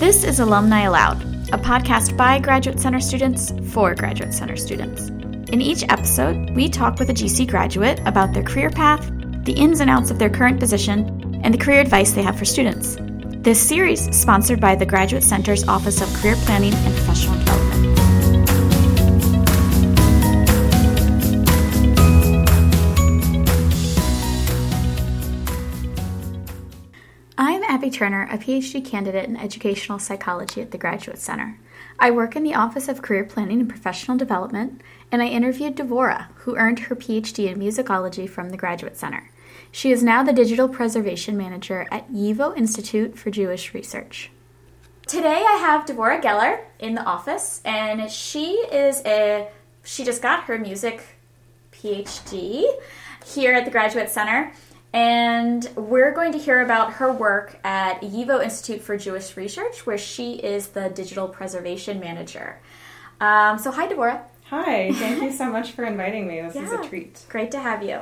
This is Alumni Aloud, a podcast by Graduate Center students for Graduate Center students. In each episode, we talk with a GC graduate about their career path, the ins and outs of their current position, and the career advice they have for students. This series is sponsored by the Graduate Center's Office of Career Planning and Professional Turner, a PhD candidate in educational psychology at the Graduate Center. I work in the Office of Career Planning and Professional Development, and I interviewed Devora, who earned her PhD in musicology from the Graduate Center. She is now the Digital Preservation Manager at YIVO Institute for Jewish Research. Today I have Devora Geller in the office, and she is a she just got her music PhD here at the Graduate Center. And we're going to hear about her work at YIVO Institute for Jewish Research, where she is the digital preservation manager. Um, so, hi, Devora. Hi, thank you so much for inviting me. This yeah, is a treat. Great to have you.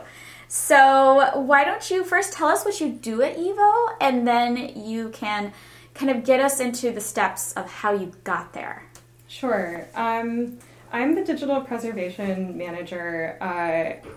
So, why don't you first tell us what you do at YIVO, and then you can kind of get us into the steps of how you got there? Sure. Um, I'm the digital preservation manager. Uh,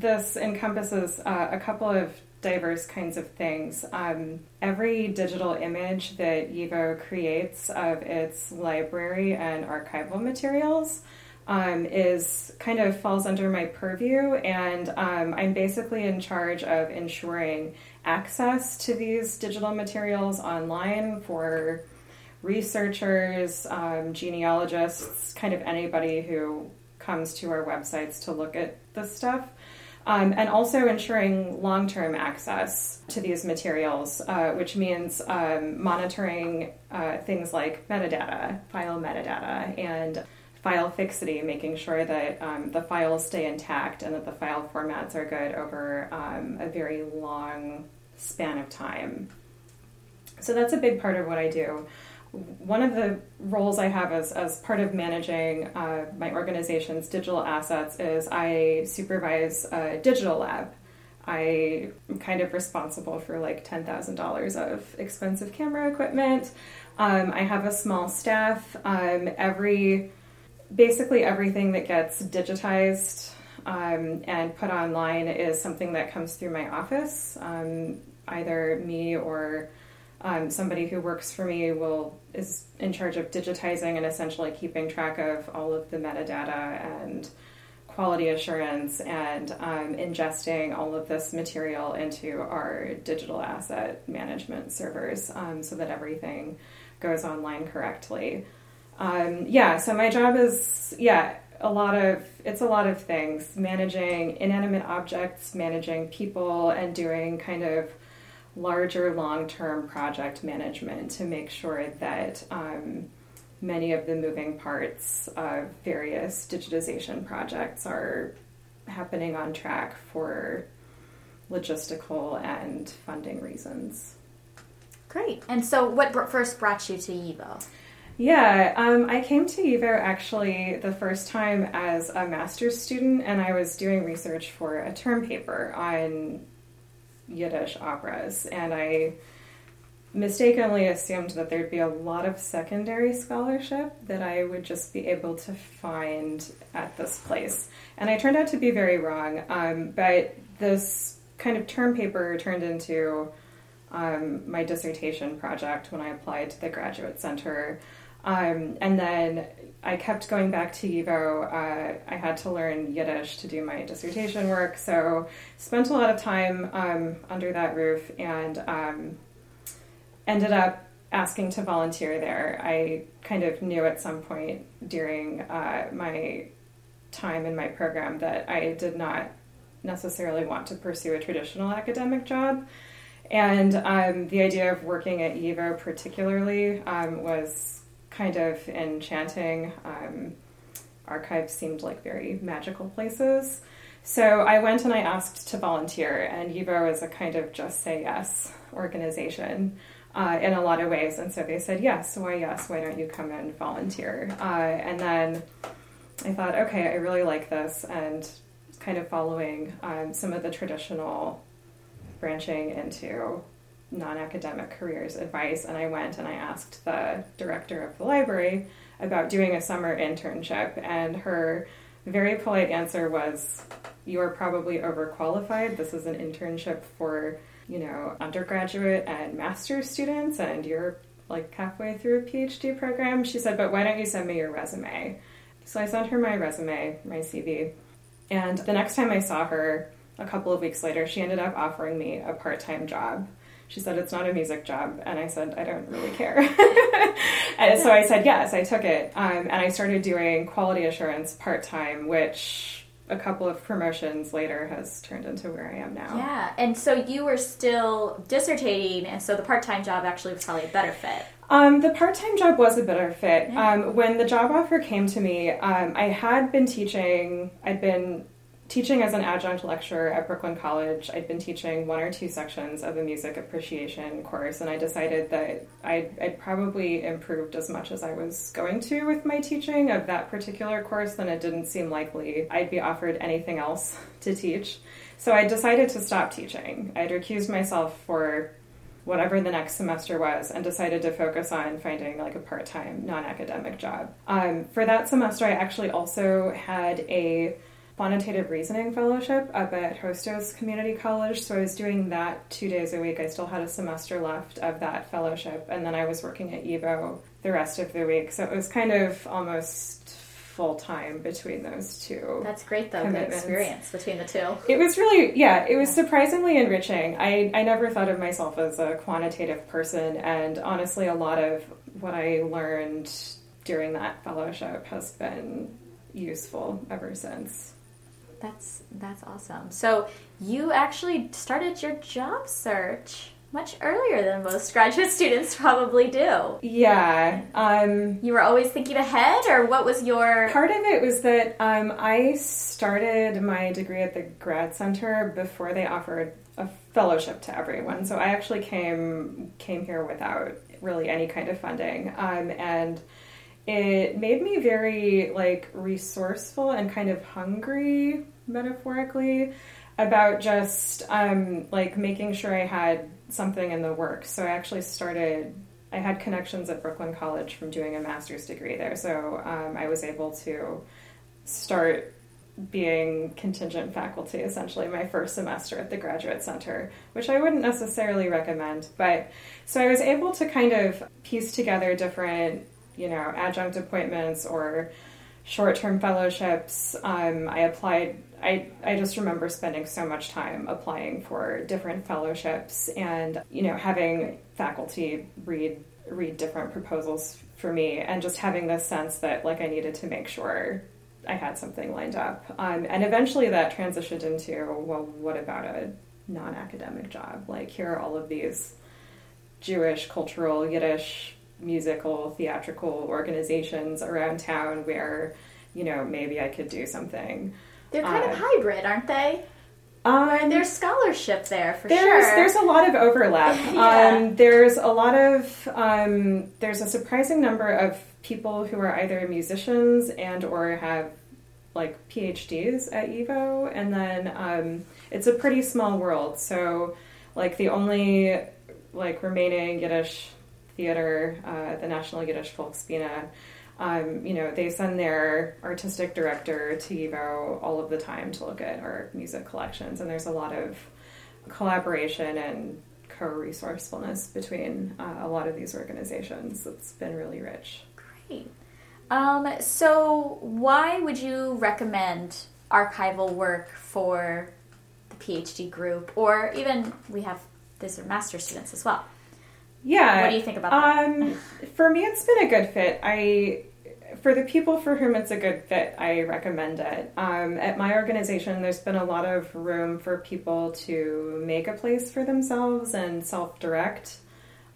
this encompasses uh, a couple of diverse kinds of things. Um, every digital image that YIVO creates of its library and archival materials um, is kind of falls under my purview, and um, I'm basically in charge of ensuring access to these digital materials online for researchers, um, genealogists, kind of anybody who comes to our websites to look at this stuff. Um, and also ensuring long term access to these materials, uh, which means um, monitoring uh, things like metadata, file metadata, and file fixity, making sure that um, the files stay intact and that the file formats are good over um, a very long span of time. So that's a big part of what I do one of the roles I have as, as part of managing uh, my organization's digital assets is I supervise a digital lab. I am kind of responsible for like $10,000 of expensive camera equipment. Um, I have a small staff. Um, every, basically everything that gets digitized um, and put online is something that comes through my office. Um, either me or um, somebody who works for me will is in charge of digitizing and essentially keeping track of all of the metadata and quality assurance and um, ingesting all of this material into our digital asset management servers um, so that everything goes online correctly. Um, yeah, so my job is yeah a lot of it's a lot of things managing inanimate objects, managing people, and doing kind of larger long term project management to make sure that um, many of the moving parts of various digitization projects are happening on track for logistical and funding reasons. Great. And so, what first brought you to YIVO? Yeah, um, I came to YIVO actually the first time as a master's student, and I was doing research for a term paper on Yiddish operas, and I mistakenly assumed that there'd be a lot of secondary scholarship that I would just be able to find at this place. And I turned out to be very wrong, um, but this kind of term paper turned into um, my dissertation project when I applied to the Graduate Center. Um, and then I kept going back to YIVO. Uh, I had to learn Yiddish to do my dissertation work, so spent a lot of time um, under that roof and um, ended up asking to volunteer there. I kind of knew at some point during uh, my time in my program that I did not necessarily want to pursue a traditional academic job. And um, the idea of working at YIVO particularly um, was kind of enchanting. Um, archives seemed like very magical places. So I went and I asked to volunteer, and YIVO is a kind of just say yes organization uh, in a lot of ways. And so they said, yes, why yes, why don't you come and volunteer? Uh, and then I thought, okay, I really like this, and kind of following um, some of the traditional branching into non academic careers advice, and I went and I asked the director of the library about doing a summer internship, and her very polite answer was, You are probably overqualified. This is an internship for, you know, undergraduate and master's students, and you're like halfway through a PhD program. She said, But why don't you send me your resume? So I sent her my resume, my CV, and the next time I saw her, a couple of weeks later, she ended up offering me a part time job. She said, It's not a music job. And I said, I don't really care. and so I said, Yes, I took it. Um, and I started doing quality assurance part time, which a couple of promotions later has turned into where I am now. Yeah. And so you were still dissertating, and so the part time job actually was probably a better fit. Um, the part time job was a better fit. Yeah. Um, when the job offer came to me, um, I had been teaching, I'd been teaching as an adjunct lecturer at Brooklyn College, I'd been teaching one or two sections of a music appreciation course, and I decided that I'd, I'd, probably improved as much as I was going to with my teaching of that particular course, then it didn't seem likely I'd be offered anything else to teach. So I decided to stop teaching. I'd recused myself for whatever the next semester was and decided to focus on finding like a part-time non-academic job um, for that semester i actually also had a quantitative reasoning fellowship up at Hostos Community College. So I was doing that two days a week. I still had a semester left of that fellowship, and then I was working at YIVO the rest of the week. So it was kind of almost full time between those two. That's great though, the experience between the two. It was really yeah, it was surprisingly enriching. I, I never thought of myself as a quantitative person and honestly a lot of what I learned during that fellowship has been useful ever since. That's that's awesome. So you actually started your job search much earlier than most graduate students probably do. Yeah. Um, you were always thinking ahead, or what was your. Part of it was that um, I started my degree at the grad center before they offered a fellowship to everyone. So I actually came came here without really any kind of funding. Um, and it made me very like resourceful and kind of hungry metaphorically about just um, like making sure I had something in the works. So I actually started. I had connections at Brooklyn College from doing a master's degree there, so um, I was able to start being contingent faculty essentially my first semester at the graduate center which i wouldn't necessarily recommend but so i was able to kind of piece together different you know, adjunct appointments or short term fellowships. Um, I applied, I, I just remember spending so much time applying for different fellowships and, you know, having faculty read read different proposals for me and just having this sense that like I needed to make sure I had something lined up. Um, and eventually that transitioned into, well, what about a non academic job? Like, here are all of these Jewish, cultural, Yiddish musical theatrical organizations around town where you know maybe I could do something. They're kind uh, of hybrid, aren't they? Um, there's scholarship there for there's, sure. There's a lot of overlap. yeah. um, there's a lot of um, there's a surprising number of people who are either musicians and or have like PhDs at YIVO, and then um, it's a pretty small world. So like the only like remaining Yiddish theater, uh, the National Yiddish Folksbiene, um, you know, they send their artistic director to YIVO all of the time to look at our music collections, and there's a lot of collaboration and co-resourcefulness between uh, a lot of these organizations. It's been really rich. Great. Um, so, why would you recommend archival work for the PhD group, or even we have these are master students as well? Yeah. What do you think about that? Um, for me, it's been a good fit. I for the people for whom it's a good fit, I recommend it. Um, at my organization, there's been a lot of room for people to make a place for themselves and self direct.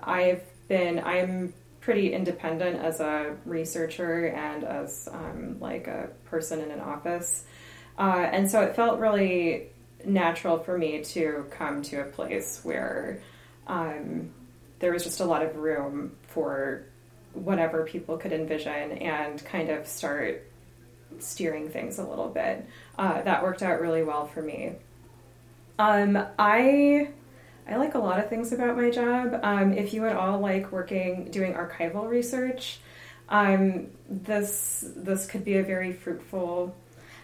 I've been, I'm pretty independent as a researcher and as um, like a person in an office. Uh, and so it felt really natural for me to come to a place where um, there was just a lot of room for whatever people could envision and kind of start steering things a little bit. Uh, that worked out really well for me. Um, I I like a lot of things about my job. Um, if you at all like working, doing archival research, um, this this could be a very fruitful.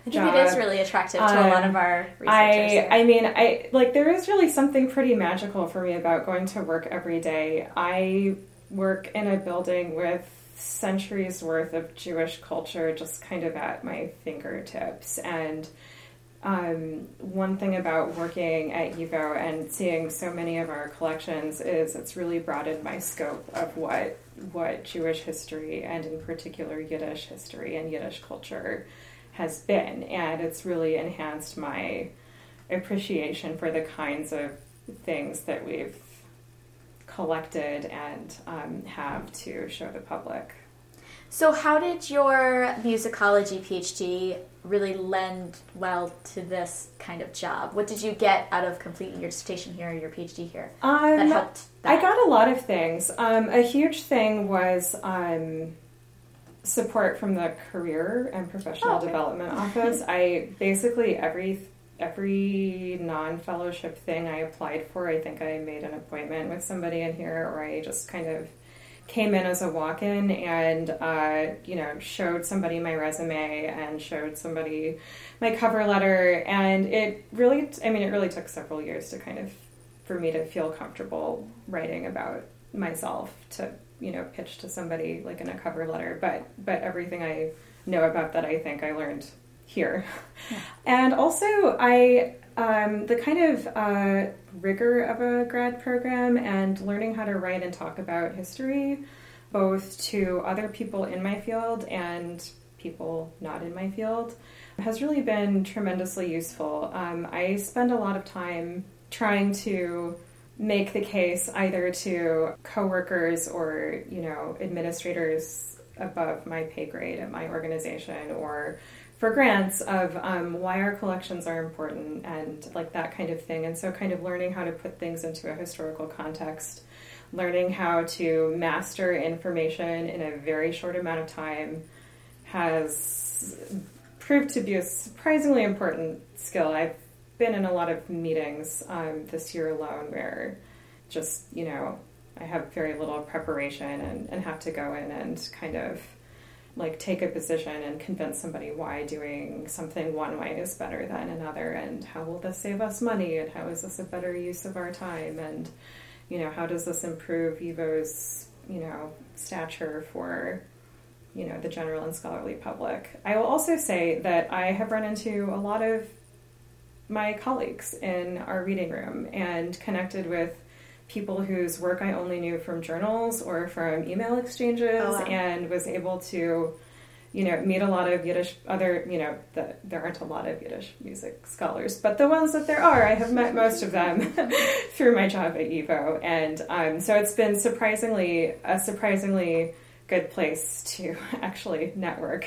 I think job. it is really attractive to um, a lot of our researchers. I. I mean, I like there is really something pretty magical for me about going to work every day. I work in a building with centuries worth of Jewish culture just kind of at my fingertips and um, one thing about working at YIVO and seeing so many of our collections is it's really broadened my scope of what what Jewish history and in particular Yiddish history and Yiddish culture has been, and it's really enhanced my appreciation for the kinds of things that we've collected and um, have to show the public. So, how did your musicology PhD really lend well to this kind of job? What did you get out of completing your dissertation here or your PhD here um, that helped? That? I got a lot of things. Um, a huge thing was um, support from the Career and Professional oh, okay. Development Office. I basically every every non fellowship thing I applied for, I think I made an appointment with somebody in here, or I just kind of came in as a walk-in and uh, you know showed somebody my resume and showed somebody my cover letter and it really i mean it really took several years to kind of for me to feel comfortable writing about myself to you know pitch to somebody like in a cover letter but but everything i know about that i think i learned here yeah. and also i um, the kind of uh, rigor of a grad program and learning how to write and talk about history, both to other people in my field and people not in my field, has really been tremendously useful. Um, I spend a lot of time trying to make the case either to coworkers or you know administrators above my pay grade at my organization or for grants of um, why our collections are important and like that kind of thing. And so, kind of learning how to put things into a historical context, learning how to master information in a very short amount of time has proved to be a surprisingly important skill. I've been in a lot of meetings um, this year alone where just, you know, I have very little preparation and, and have to go in and kind of like take a position and convince somebody why doing something one way is better than another and how will this save us money and how is this a better use of our time and you know how does this improve YIVO's you know stature for you know the general and scholarly public. I will also say that i have run into a lot of my colleagues in our reading room and connected with people whose work I only knew from journals or from email exchanges, oh, wow. and was able to, you know, meet a lot of Yiddish other, you know, the, there aren't a lot of Yiddish music scholars, but the ones that there are, I have met most of them through my job at YIVO, and um, so it's been surprisingly a surprisingly good place to actually network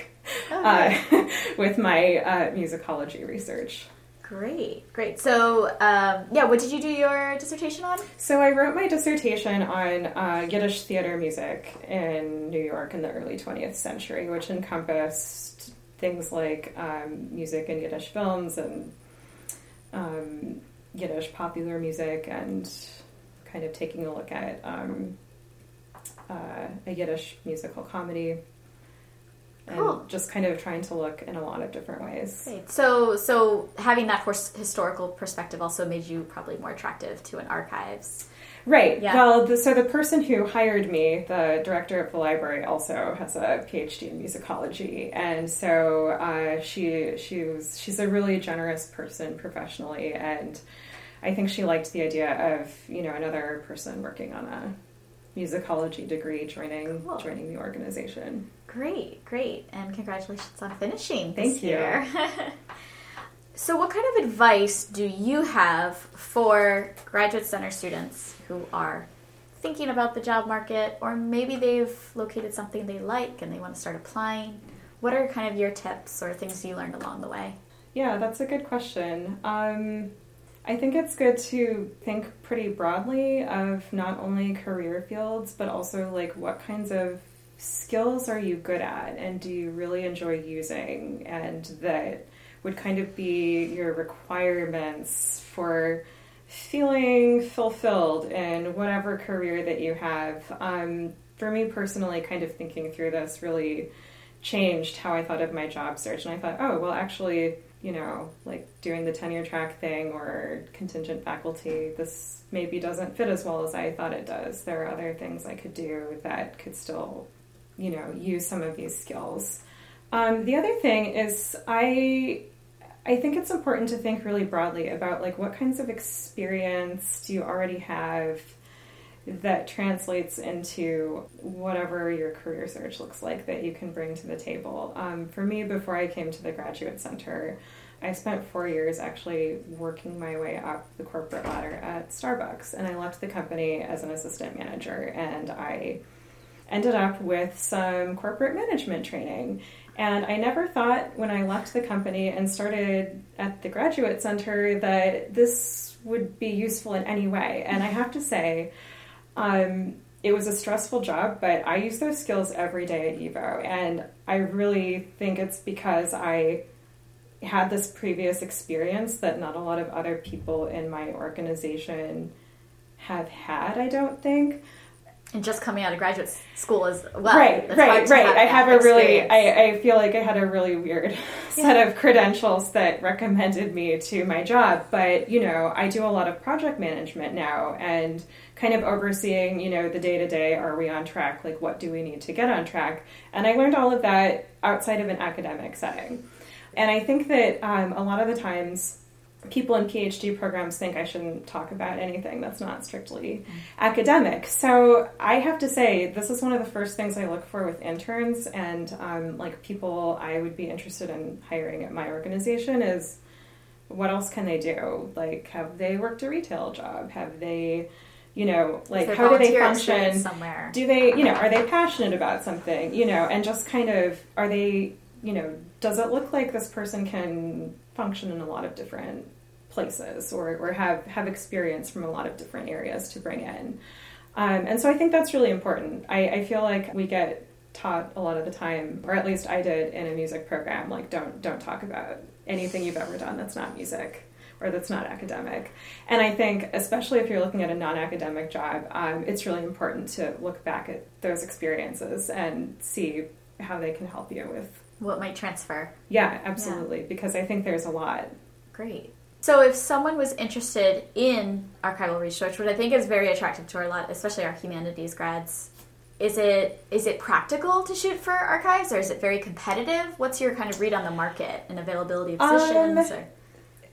oh, uh, with my uh, musicology research. Great, great. So, um, yeah, what did you do your dissertation on? So, I wrote my dissertation on uh, Yiddish theater music in New York in the early 20th century, which encompassed things like um, music in Yiddish films and um, Yiddish popular music, and kind of taking a look at um, uh, a Yiddish musical comedy and cool. just kind of trying to look in a lot of different ways. Great. So, so having that historical perspective also made you probably more attractive to an archives. Right. Yeah. Well, the, so the person who hired me, the director of the library, also has a PhD in musicology, and so uh, she she was she's a really generous person professionally, and I think she liked the idea of you know another person working on a musicology degree joining cool. joining the organization. Great, great, and congratulations on finishing. Thank you. so, what kind of advice do you have for graduate center students who are thinking about the job market, or maybe they've located something they like and they want to start applying? What are kind of your tips or things you learned along the way? Yeah, that's a good question. Um, I think it's good to think pretty broadly of not only career fields, but also like what kinds of skills are you good at and do you really enjoy using, and that would kind of be your requirements for feeling fulfilled in whatever career that you have. Um, for me personally, kind of thinking through this really changed how I thought of my job search. And I thought, oh, well, actually, you know, like doing the tenure track thing or contingent faculty, this maybe doesn't fit as well as I thought it does. There are other things I could do that could still, you know, use some of these skills. Um, the other thing is, I I think it's important to think really broadly about like what kinds of experience do you already have that translates into whatever your career search looks like that you can bring to the table. Um, for me, before I came to the Graduate Center, I spent four years actually working my way up the corporate ladder at Starbucks, and I left the company as an assistant manager, and I ended up with some corporate management training. And I never thought when I left the company and started at the Graduate Center that this would be useful in any way. And I have to say, um, it was a stressful job, but I use those skills every day at YIVO. And I really think it's because I had this previous experience that not a lot of other people in my organization have had, I don't think and just coming out of graduate school as well. Right, right, right. Have I have a experience. really, I, I feel like I had a really weird yeah. set of credentials that recommended me to my job. But, you know, I do a lot of project management now and kind of overseeing, you know, the day to day are we on track? Like, what do we need to get on track? And I learned all of that outside of an academic setting. And I think that um, a lot of the times, people in PhD programs think I shouldn't talk about anything that's not strictly mm. academic. So I have to say, this is one of the first things I look for with interns and um, like people I would be interested in hiring at my organization is what else can they do? Like, have they worked a retail job? Have they you know, like how do they function somewhere? Do they, you know, are they passionate about something? You know, and just kind of are they, you know, does it look like this person can function in a lot of different places or, or have, have experience from a lot of different areas to bring in. Um, and so I think that's really important. I, I feel like we get taught a lot of the time, or at least I did in a music program, like don't don't talk about anything you've ever done that's not music or that's not academic. And I think, especially if you're looking at a non-academic job, um, it's really important to look back at those experiences and see how they can help you with what might transfer. Yeah, absolutely. Yeah. Because I think there's a lot. Great. So, if someone was interested in archival research, which I think is very attractive to our lot, especially our humanities grads, is it is it practical to shoot for archives, or is it very competitive? What's your kind of read on the market and availability of positions? Um,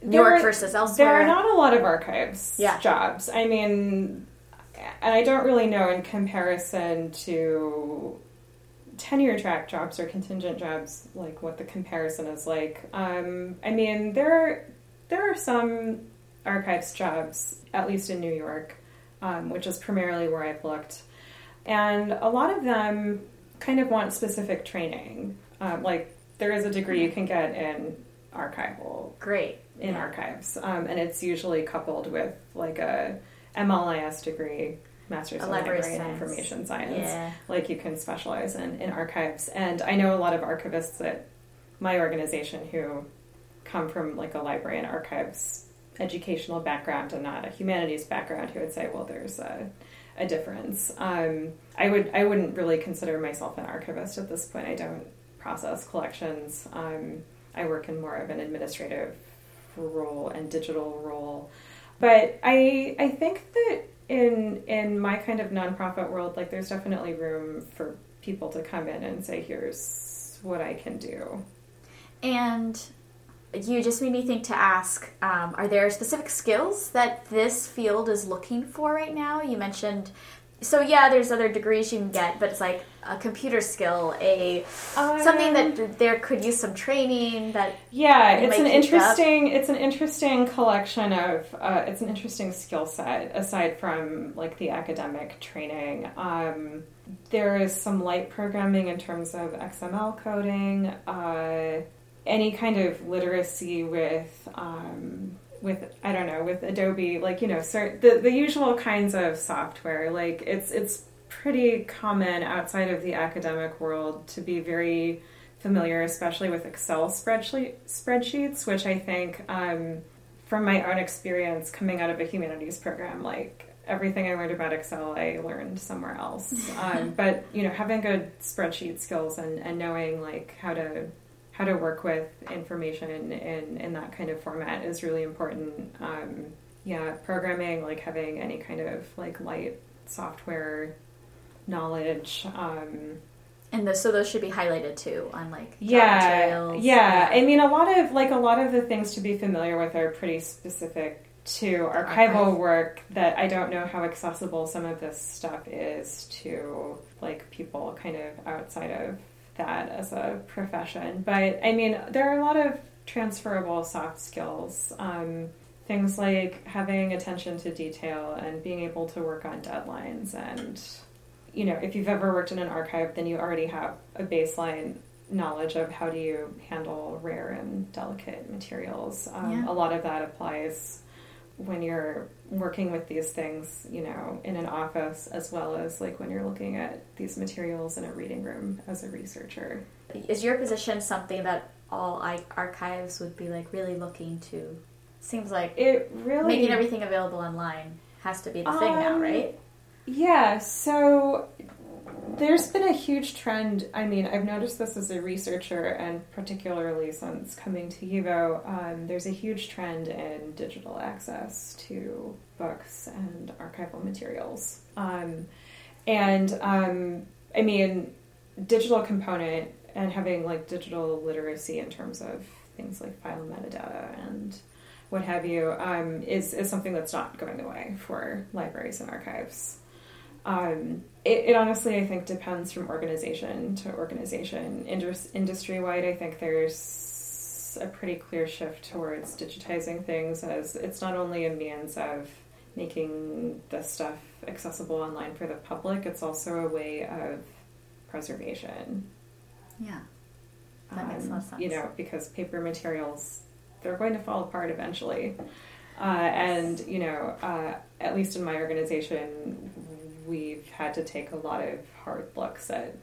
New York versus elsewhere. There are not a lot of archives yeah. jobs. I mean, and I don't really know in comparison to tenure track jobs or contingent jobs, like what the comparison is like. Um, I mean, there there are some archives jobs, at least in New York, um, which is primarily where I've looked, and a lot of them kind of want specific training. Um, like there is a degree you can get in archival. Great. In yeah. archives, um, and it's usually coupled with like a MLIS degree, Master's in Library and Information Science. Yeah. Like you can specialize in, in archives. And I know a lot of archivists at my organization who come from like a library and archives educational background and not a humanities background who would say, well, there's a, a difference. Um, I would I wouldn't really consider myself an archivist at this point. I don't process collections. Um, I work in more of an administrative role and digital role. But I I think that in in my kind of nonprofit world, like there's definitely room for people to come in and say, here's what I can do. And you just made me think to ask um, are there specific skills that this field is looking for right now you mentioned so yeah there's other degrees you can get but it's like a computer skill a um, something that there could use some training that yeah it's an interesting it's an interesting collection of uh, it's an interesting skill set aside from like the academic training um, there is some light programming in terms of xml coding uh, any kind of literacy with um, with I don't know with Adobe, like you know, certain, the the usual kinds of software. Like it's it's pretty common outside of the academic world to be very familiar, especially with Excel spreadsheet spreadsheets, which I think um, from my own experience coming out of a humanities program, like everything I learned about Excel, I learned somewhere else. Um, but you know, having good spreadsheet skills and, and knowing like how to how to work with information in in that kind of format is really important. Um, yeah, programming, like having any kind of like light software knowledge. Um, and the, so those should be highlighted too on like yeah, yeah, yeah. I mean, a lot of like a lot of the things to be familiar with are pretty specific to archival Archive. work that I don't know how accessible some of this stuff is to like people kind of outside of that as a profession. But I mean, there are a lot of transferable soft skills. Um, things like having attention to detail and being able to work on deadlines and you know if you've ever worked in an archive then you already have a baseline knowledge of how do you handle rare and delicate materials um, yeah. a lot of that applies when you're working with these things, you know, in an office as well as like when you're looking at these materials in a reading room as a researcher. Is your position something that all archives would be like really looking to? Seems like it really making everything available online has to be the thing um, now, right? Yeah. So there's been a huge trend. I mean, I've noticed this as a researcher, and particularly since coming to YIVO, um, there's a huge trend in digital access to books and archival materials. Um, and um, I mean, digital component and having like digital literacy in terms of things like file metadata and what have you um, is, is something that's not going away for libraries and archives. Um, it, it, honestly, I think, depends from organization to organization. Industry wide, I think there's a pretty clear shift towards digitizing things as it's not only a means of making the stuff accessible online for the public, it's also a way of preservation. Yeah. That um, makes a lot of sense. You know, because paper materials, they're going to fall apart eventually. Uh, and, you know, uh, at least in my organization, we've had to take a lot of hard looks at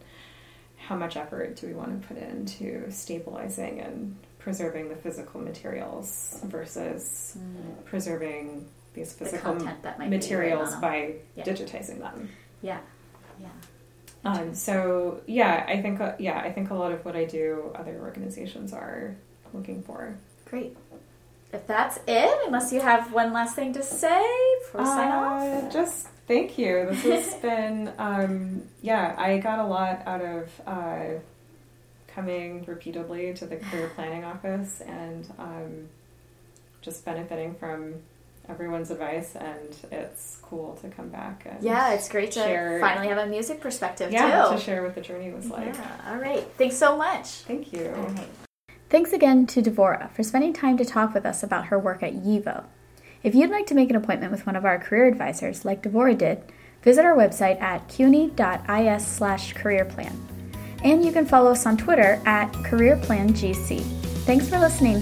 how much effort do we want to put into stabilizing and preserving the physical materials versus mm. preserving these physical the materials by yeah. digitizing them. Yeah, yeah. Um, so yeah, I think uh, yeah, I think a lot of what I do, other organizations are looking for. Great. If that's it, unless you have one last thing to say before uh, sign off. Just Thank you. This has been, um, yeah, I got a lot out of uh, coming repeatedly to the career planning office and um, just benefiting from everyone's advice and it's cool to come back and yeah it's great to share, finally have a music perspective yeah, too. to share what the journey was like. yeah. all right. Thanks so much. Thank you. Thanks again to devora for spending time to talk with us about her work at YIVO if you'd like to make an appointment with one of our career advisors, like Devora did, visit our website at cuny.is slash careerplan. And you can follow us on Twitter at careerplangc. Thanks for listening.